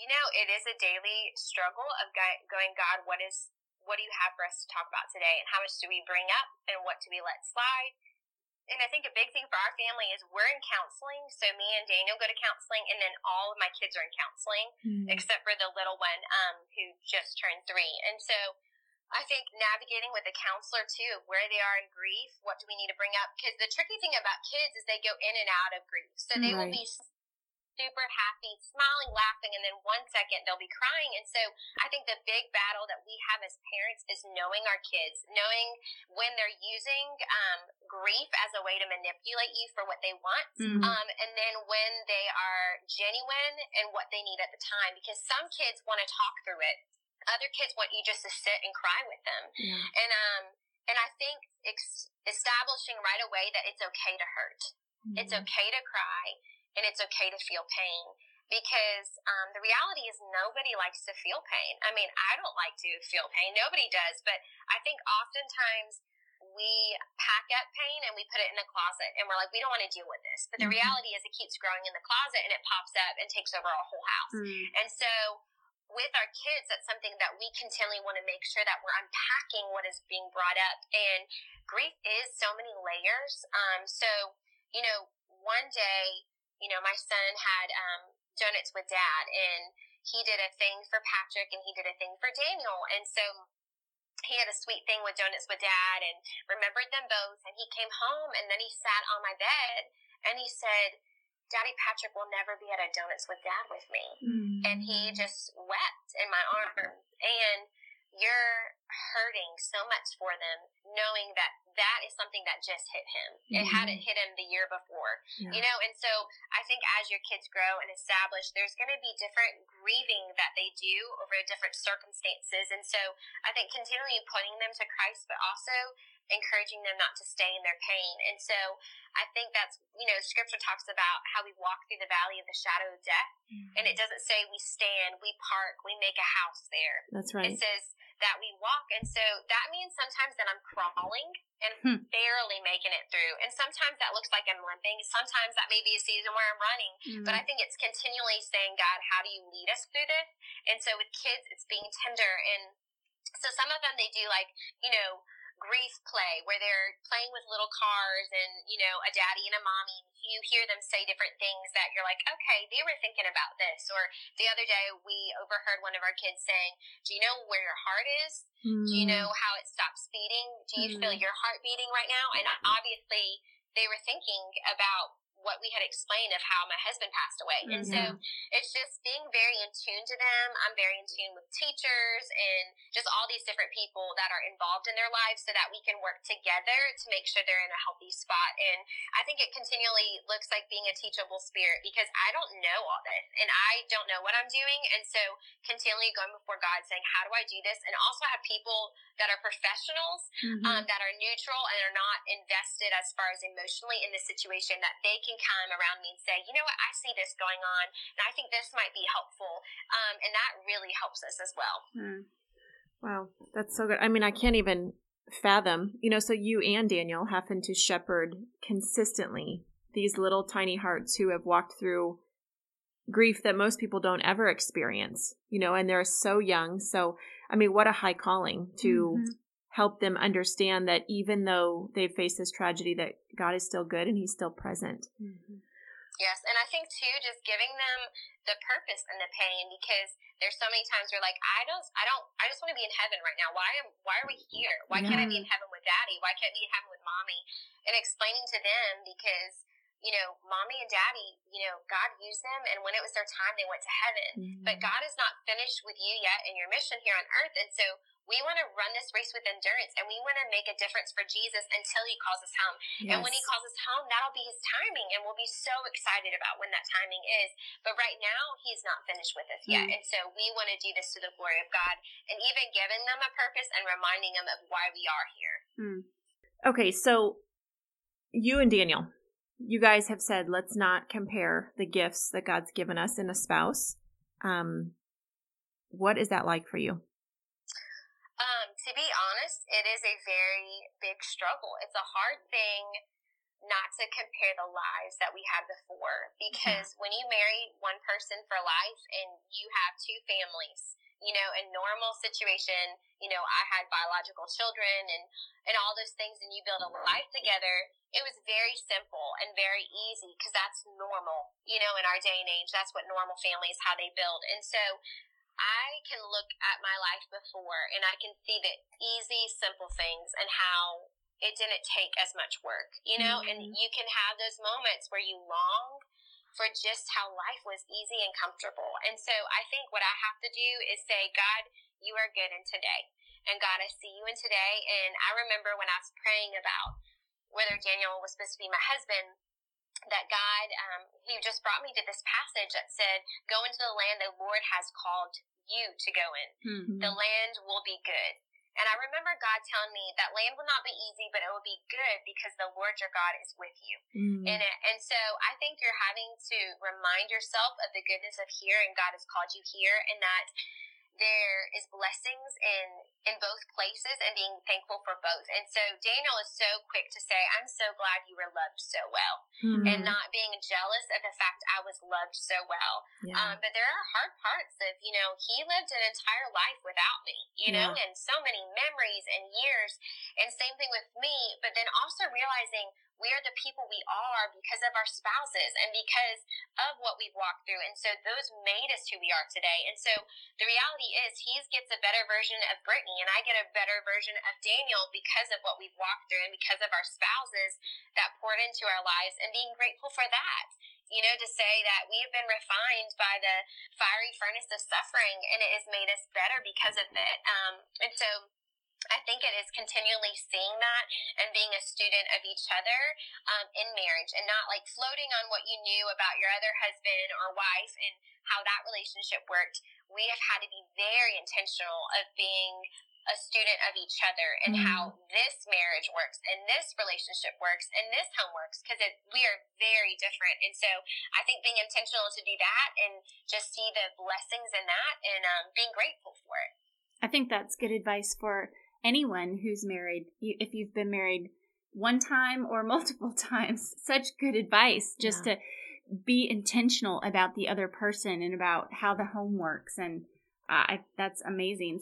you know, it is a daily struggle of going, God, what is what do you have for us to talk about today, and how much do we bring up, and what do we let slide? And I think a big thing for our family is we're in counseling. So me and Daniel go to counseling, and then all of my kids are in counseling, except for the little one um, who just turned three. And so I think navigating with a counselor too, of where they are in grief, what do we need to bring up? Because the tricky thing about kids is they go in and out of grief. So they will be super happy, smiling, laughing, and then one second they'll be crying. And so I think the big battle that we have as parents is knowing our kids, knowing when they're using um, grief as a way to manipulate you for what they want, Mhm. um, and then when they are genuine and what they need at the time. Because some kids want to talk through it, other kids want you just to sit and cry with them. Yeah. And um, and I think ex- establishing right away that it's okay to hurt. It's Mm-hmm. okay to cry and it's okay to feel pain because um, the reality is nobody likes to feel pain. I mean, I don't like to feel pain. Nobody does. But I think oftentimes we pack up pain and we put it in a closet and we're like, we don't want to deal with this. But the Mhm. reality is it keeps growing in the closet and it pops up and takes over our whole house. Mm. And so with our kids, that's something that we continually want to make sure that we're unpacking what is being brought up. And grief is so many layers. Um, so, you know, one day, you know, my son had um, donuts with dad, and he did a thing for Patrick and he did a thing for Daniel. And so he had a sweet thing with donuts with dad and remembered them both. And he came home and then he sat on my bed and he said, Daddy Patrick will never be at a donuts with dad with me Mm. and he just wept in my arms and you're hurting so much for them knowing that that is something that just hit him it Mhm. hadn't hit him the year before Yeah. you know and so i think as your kids grow and establish there's going to be different grieving that they do over different circumstances and so i think continually pointing them to christ but also encouraging them not to stay in their pain and so i think that's you know scripture talks about how we walk through the valley of the shadow of death and it doesn't say we stand, we park, we make a house there. That's right. It says that we walk. And so that means sometimes that I'm crawling and Hmm. barely making it through. And sometimes that looks like I'm limping. Sometimes that may be a season where I'm running. Mm. But I think it's continually saying, God, how do you lead us through this? And so with kids, it's being tender. And so some of them, they do like, you know, grief play where they're playing with little cars and you know a daddy and a mommy you hear them say different things that you're like okay they were thinking about this or the other day we overheard one of our kids saying do you know where your heart is mm. do you know mm. how it stops beating do you mm. feel your heart beating right now and obviously they were thinking about what we had explained of how my husband passed away. Mm-hmm. And so mm-hmm. it's just being very in tune to them. I'm very in tune with teachers and just all these different people that are involved in their lives so that we can work together to make sure they're in a healthy spot. And I think it continually looks like being a teachable spirit because I don't know all this and I don't know what I'm doing. And so continually going before God saying, how do I do this? And also have people that are professionals, mm-hmm. um, that are neutral and are not invested as far as emotionally in the situation that they can come around me and say, you know what, I see this going on and I think this might be helpful. Um, and that really helps us as well. Mm. Wow, that's so good. I mean, I can't even fathom, you know, so you and Daniel happen to shepherd consistently these little tiny hearts who have walked through grief that most people don't ever experience, you know, and they're so young. So, I mean, what a high calling to mm-hmm. Help them understand that even though they face this tragedy, that God is still good and He's still present. Mm-hmm. Yes, and I think too, just giving them the purpose and the pain because there's so many times where like I don't, I don't, I just want to be in heaven right now. Why am, why are we here? Why yeah. can't I be in heaven with Daddy? Why can't I be in heaven with Mommy? And explaining to them because you know, mommy and daddy, you know, God used them, and when it was their time, they went to heaven. Mm-hmm. But God is not finished with you yet in your mission here on earth. And so we want to run this race with endurance and we want to make a difference for Jesus until he calls us home. Yes. And when he calls us home, that'll be his timing, and we'll be so excited about when that timing is. But right now, he's not finished with us yet. Mm-hmm. And so we want to do this to the glory of God and even giving them a purpose and reminding them of why we are here. Mm. Okay, so you and Daniel, you guys have said let's not compare the gifts that God's given us in a spouse. Um, what is that like for you? Um, to be honest, it is a very big struggle. It's a hard thing not to compare the lives that we had before mm-hmm. because yeah. when you marry one person for life and you have two families, you know, a normal situation, you know, I had biological children and, and all those things and you build a life together, it was very simple and very easy because that's normal, you know, in our day and age. That's what normal families, how they build. And so I can look at my life before and I can see the easy, simple things and how it didn't take as much work, you know, mm-hmm. and you can have those moments where you long for just how life was easy and comfortable. And so I think what I have to do is say, God, you are good in today. And God, I see you in today. And I remember when I was praying about whether Daniel was supposed to be my husband, that God, um, He just brought me to this passage that said, Go into the land the Lord has called you to go in. Mm-hmm. The land will be good. And I remember God telling me that land will not be easy, but it will be good because the Lord your God is with you. Mm. And, and so I think you're having to remind yourself of the goodness of here and God has called you here and that there is blessings in in both places and being thankful for both. And so Daniel is so quick to say, "I'm so glad you were loved so well," mm-hmm. and not being jealous of the fact I was loved so well. Yeah. Um, but there are hard parts of you know he lived an entire life without me, you yeah. know, and so many memories and years. And same thing with me. But then also realizing we are the people we are because of our spouses and because of what we've walked through. And so those made us who we are today. And so the reality is he gets a better version of Brittany and I get a better version of Daniel because of what we've walked through and because of our spouses that poured into our lives and being grateful for that you know, to say that we have been refined by the fiery furnace of suffering and it has made us better because of it. Um, and so I think it is continually seeing that and being a student of each other um, in marriage and not like floating on what you knew about your other husband or wife and how that relationship worked. We have had to be very intentional of being a student of each other and mm. how this marriage works and this relationship works and this home works because we are very different and so i think being intentional to do that and just see the blessings in that and um, being grateful for it i think that's good advice for anyone who's married, if you've been married one time or multiple times, such good advice just yeah. to be intentional about the other person and about how the home works. And uh, I, that's amazing.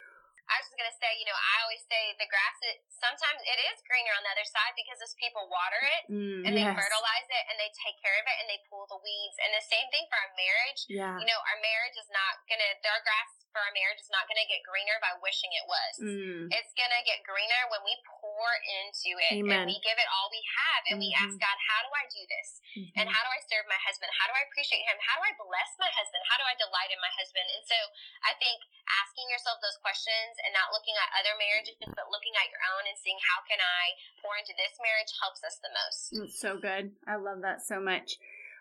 I was just gonna say, you know, I always say the grass. It sometimes it is greener on the other side because those people water it Mm, and they yes. fertilize it and they take care of it and they pull the weeds. And the same thing for our marriage. Yeah. You know, our marriage is not gonna. Our grass for our marriage is not gonna get greener by wishing it was. Mm, It's gonna get greener when we pour into it Amen. and we give it all we have and we ask. God, how do I do this? And mhm. how do I serve my husband? How do I appreciate him? How do I bless my husband? How do I delight in my husband? And so I think asking yourself those questions and not looking at other marriages, mm-hmm. but looking at your own and seeing how can I pour into this marriage helps us the most. It's so good. I love that so much.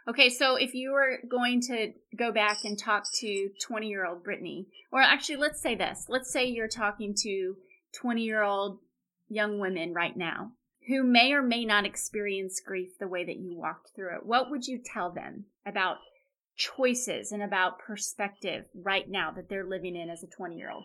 Okay, so if you were going to go back and talk to 20 year old Brittany, or actually, let's say this let's say you're talking to 20 year old young women right now who may or may not experience grief the way that you walked through it, what would you tell them about choices and about perspective right now that they're living in as a 20 year old?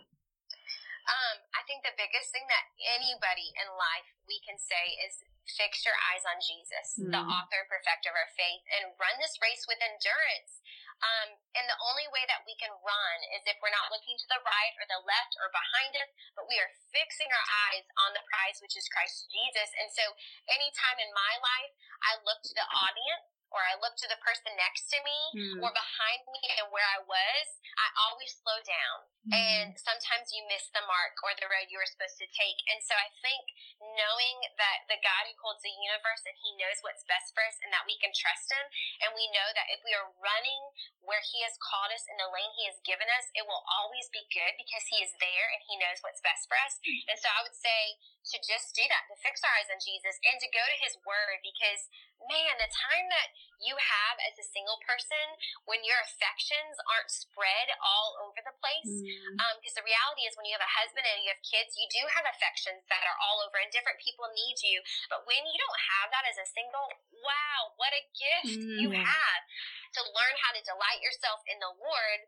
I think the biggest thing that anybody in life we can say is fix your eyes on Jesus, the Mm. author and perfecter of our faith, and run this race with endurance. Um, and the only way that we can run is if we're not looking to the right or the left or behind us, but we are fixing our eyes on the prize, which is Christ Jesus. And so, anytime in my life I look to the audience or I look to the person next to me Mm. or behind me and where I was, I always slow down. And sometimes you miss the mark or the road you were supposed to take. And so I think knowing that the God who holds the universe and he knows what's best for us and that we can trust him. And we know that if we are running where he has called us in the lane he has given us, it will always be good because he is there and he knows what's best for us. And so I would say to just do that, to fix our eyes on Jesus and to go to his word because man, the time that you have as a single person when your affections aren't spread all over the place. Mm. Because the reality is, when you have a husband and you have kids, you do have affections that are all over, and different people need you. But when you don't have that as a single, wow, what a gift you Mm. have to learn how to delight yourself in the Lord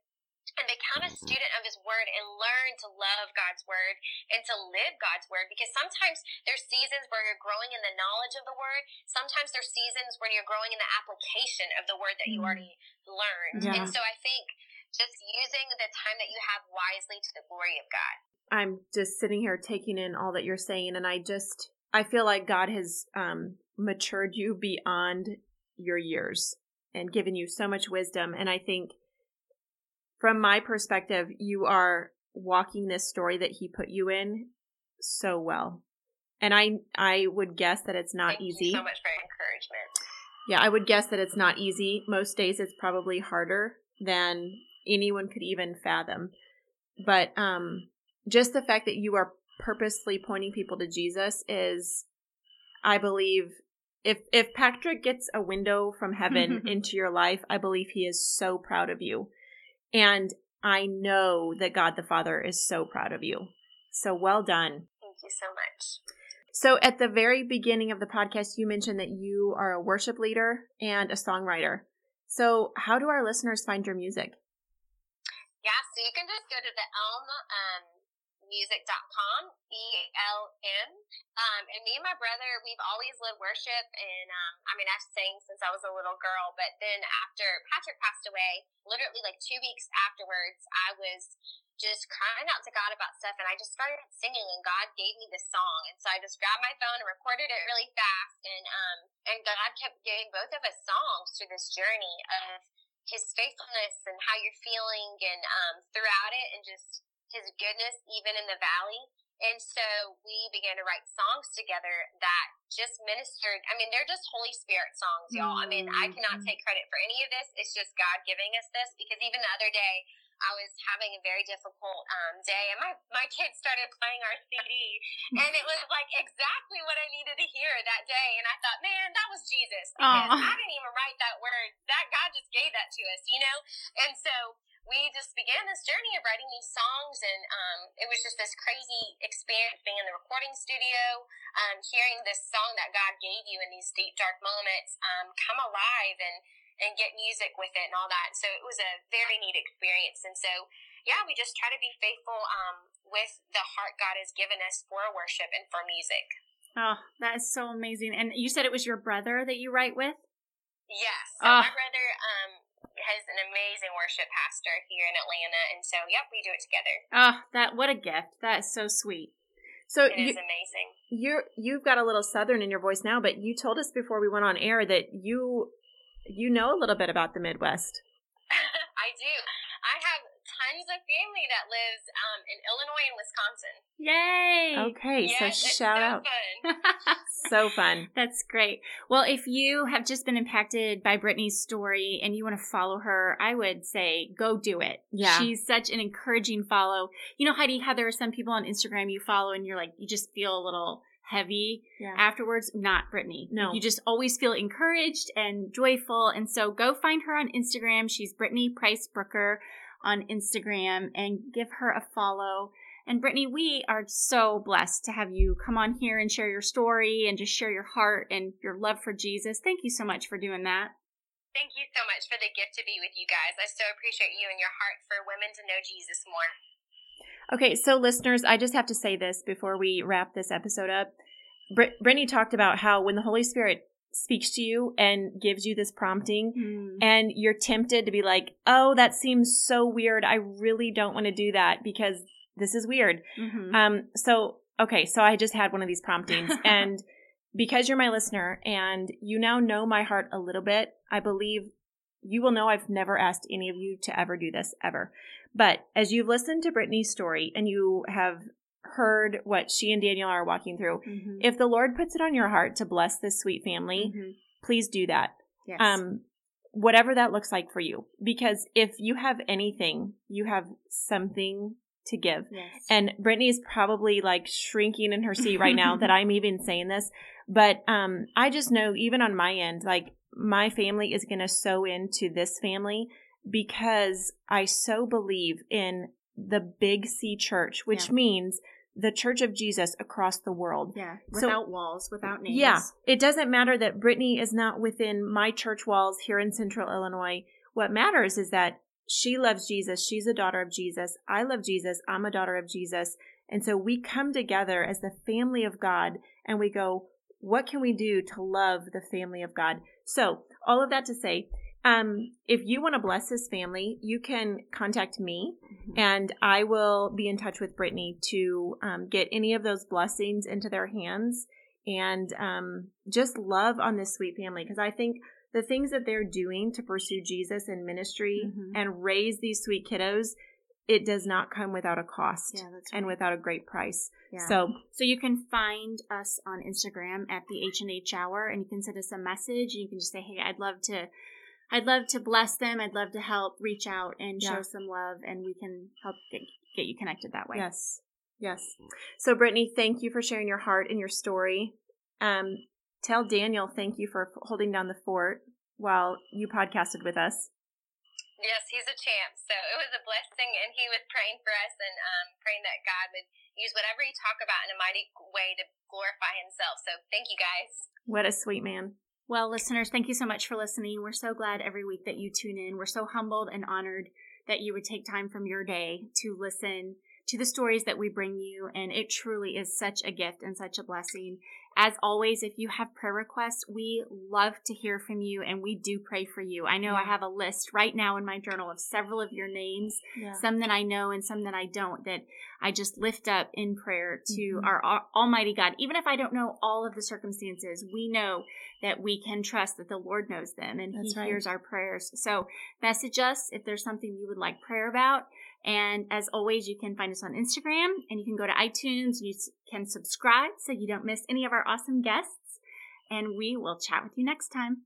and become a student of his word and learn to love God's word and to live God's word because sometimes there's seasons where you're growing in the knowledge of the word sometimes there's seasons when you're growing in the application of the word that you Mm. already learned Yeah. and so I think just using the time that you have wisely to the glory of God I'm just sitting here taking in all that you're saying, and I just I feel like God has um, matured you beyond your years and given you so much wisdom. And I think, from my perspective, you are walking this story that He put you in so well. And I I would guess that it's not Thank easy. you so much for your encouragement Yeah, I would guess that it's not easy. Most days it's probably harder than anyone could even fathom. But um just the fact that you are purposely pointing people to Jesus is I believe if if Patrick gets a window from heaven into your life, I believe he is so proud of you. And I know that God the Father is so proud of you. So well done. thank you so much So, at the very beginning of the podcast, you mentioned that you are a worship leader and a songwriter. So, how do our listeners find your music? Yeah, so you can just go to the elm um, music.com, E L M. Um, and me and my brother, we've always led worship. And um, I mean, I've sang since I was a little girl. But then after Patrick passed away, literally like two weeks afterwards, I was just crying out to God about stuff. And I just started singing, and God gave me this song. And so I just grabbed my phone and recorded it really fast. And, um, and God kept giving both of us songs through this journey of his faithfulness and how you're feeling and um, throughout it and just his goodness even in the valley. And so we began to write songs together that just ministered i mean they're just holy spirit songs y'all. I mean i cannot take credit for any of this. It's just god giving us this because even the other day i was having a very difficult um, day and my, my kids started playing our cd and it was like exactly what i needed to hear that day. And i thought man that was jesus because i didn't even write that word. That god just gave that to us you know? And so we just began this journey of writing these songs and um, it was just this crazy experience being in the recording studio um, hearing this song that god gave you in these deep dark moments um, come alive and and get music with it and all that so it was a very neat experience and so yeah we just try to be faithful um, with the heart god has given us for worship and for music Oh, that is so amazing. And you said it was your brother that you write with? yes so Ah. my brother um, has an amazing worship pastor here in Atlanta, and so yep, we do it together. Oh, that what a gift! That is so sweet. So It you, is amazing. you're you've got a little southern in your voice now, but you told us before we went on air that you you know a little bit about the Midwest. I do. I have tons of family that lives um, in Illinois and Wisconsin. Yay! Okay, yes, so it's shout so out. Fun. So fun. That's great. Well, if you have just been impacted by Brittany's story and you want to follow her, I would say go do it. Yeah. She's such an encouraging follow. You know, Heidi, how there are some people on Instagram you follow and you're like, you just feel a little heavy Yeah. afterwards. Not Brittany. No. You just always feel encouraged and joyful. And so go find her on Instagram. She's Brittany Price Brooker on Instagram and give her a follow. And Brittany, we are so blessed to have you come on here and share your story and just share your heart and your love for Jesus. Thank you so much for doing that. Thank you so much for the gift to be with you guys. I so appreciate you and your heart for women to know Jesus more. Okay, so listeners, I just have to say this before we wrap this episode up. Brit- Brittany talked about how when the Holy Spirit speaks to you and gives you this prompting, and you're tempted to be like, oh, that seems so weird. I really don't want to do that because this is weird. Mhm. Um, so okay, so I just had one of these promptings, and because you're my listener and you now know my heart a little bit, I believe you will know I've never asked any of you to ever do this ever. But as you've listened to Brittany's story and you have heard what she and Daniel are walking through, Mhm. if the Lord puts it on your heart to bless this sweet family, Mhm. please do that Yes. um whatever that looks like for you because if you have anything you have something to give yes. and brittany is probably like shrinking in her seat right now that i'm even saying this but um i just know even on my end like my family is going to sow into this family because i so believe in the big c church which Yeah. means the church of jesus across the world yeah. so- Without walls, without names. yeah, it doesn't matter that Brittany is not within my church walls here in Central Illinois. What matters is that she loves Jesus. She's a daughter of Jesus. I love Jesus. I'm a daughter of Jesus. And so we come together as the family of God and we go, what can we do to love the family of God? So, all of that to say, um, if you want to bless this family, you can contact me Mhm. and I will be in touch with Brittany to um, get any of those blessings into their hands and um, just love on this sweet family because I think the things that they're doing to pursue Jesus in ministry Mhm. and raise these sweet kiddos, it does not come without a cost Yeah, that's and without a great price. Yeah. So So you can find us on Instagram at the H and H Hour, and you can send us a message. And you can just say, "Hey, I'd love to, I'd love to bless them. I'd love to help reach out and Yeah. show some love, and we can help get, get you connected that way." Yes. Yes. So, Brittany, thank you for sharing your heart and your story. Um, tell Daniel thank you for holding down the fort while you podcasted with us. Yes, he's a champ. So it was a blessing, and he was praying for us and um, praying that God would use whatever you talk about in a mighty way to glorify Himself. So thank you guys. What a sweet man. Well, listeners, thank you so much for listening. We're so glad every week that you tune in. We're so humbled and honored that you would take time from your day to listen to the stories that we bring you. And it truly is such a gift and such a blessing. As always, if you have prayer requests, we love to hear from you and we do pray for you. I know I have a list right now in my journal of several of your names, Yeah. some that I know and some that I don't, that I just lift up in prayer to Mhm. our Al- Almighty God. Even if I don't know all of the circumstances, we know that we can trust that the Lord knows them and That's He right. hears our prayers. So message us if there's something you would like prayer about. And as always, you can find us on Instagram and you can go to iTunes. You can subscribe so you don't miss any of our awesome guests. And we will chat with you next time.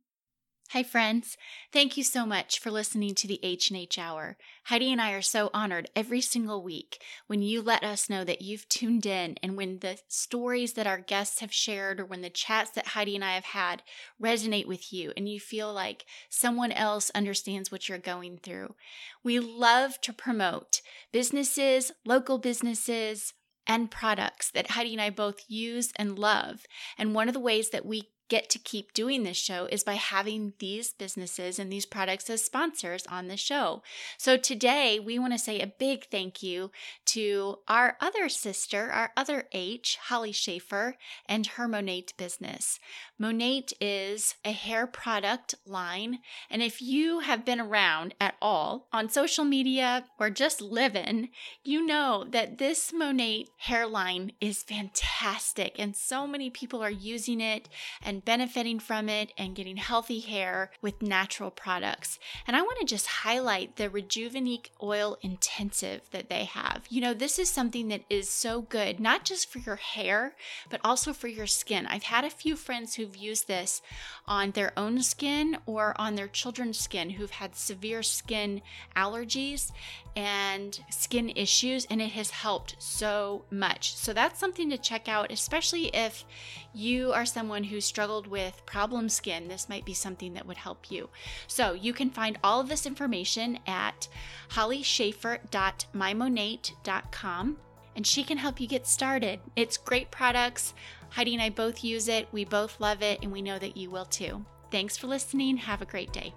Hi friends. Thank you so much for listening to the H&H Hour. Heidi and I are so honored every single week when you let us know that you've tuned in and when the stories that our guests have shared or when the chats that Heidi and I have had resonate with you and you feel like someone else understands what you're going through. We love to promote businesses, local businesses, and products that Heidi and I both use and love. And one of the ways that we get to keep doing this show is by having these businesses and these products as sponsors on the show. So today we want to say a big thank you to our other sister, our other H, Holly Schafer, and her MONAT business. MONAT is a hair product line, and if you have been around at all on social media or just living, you know that this Monat hairline is fantastic, and so many people are using it and benefiting from it and getting healthy hair with natural products. And I want to just highlight the Rejuvenique Oil Intensive that they have. You know, this is something that is so good, not just for your hair, but also for your skin. I've had a few friends who've used this on their own skin or on their children's skin who've had severe skin allergies and skin issues, and it has helped so much. So that's something to check out, especially if you are someone who struggled with problem skin. This might be something that would help you. So you can find all of this information at hollyschafer.mymonat.com and she can help you get started. It's great products. Heidi and I both use it. We both love it, and we know that you will too. Thanks for listening. Have a great day.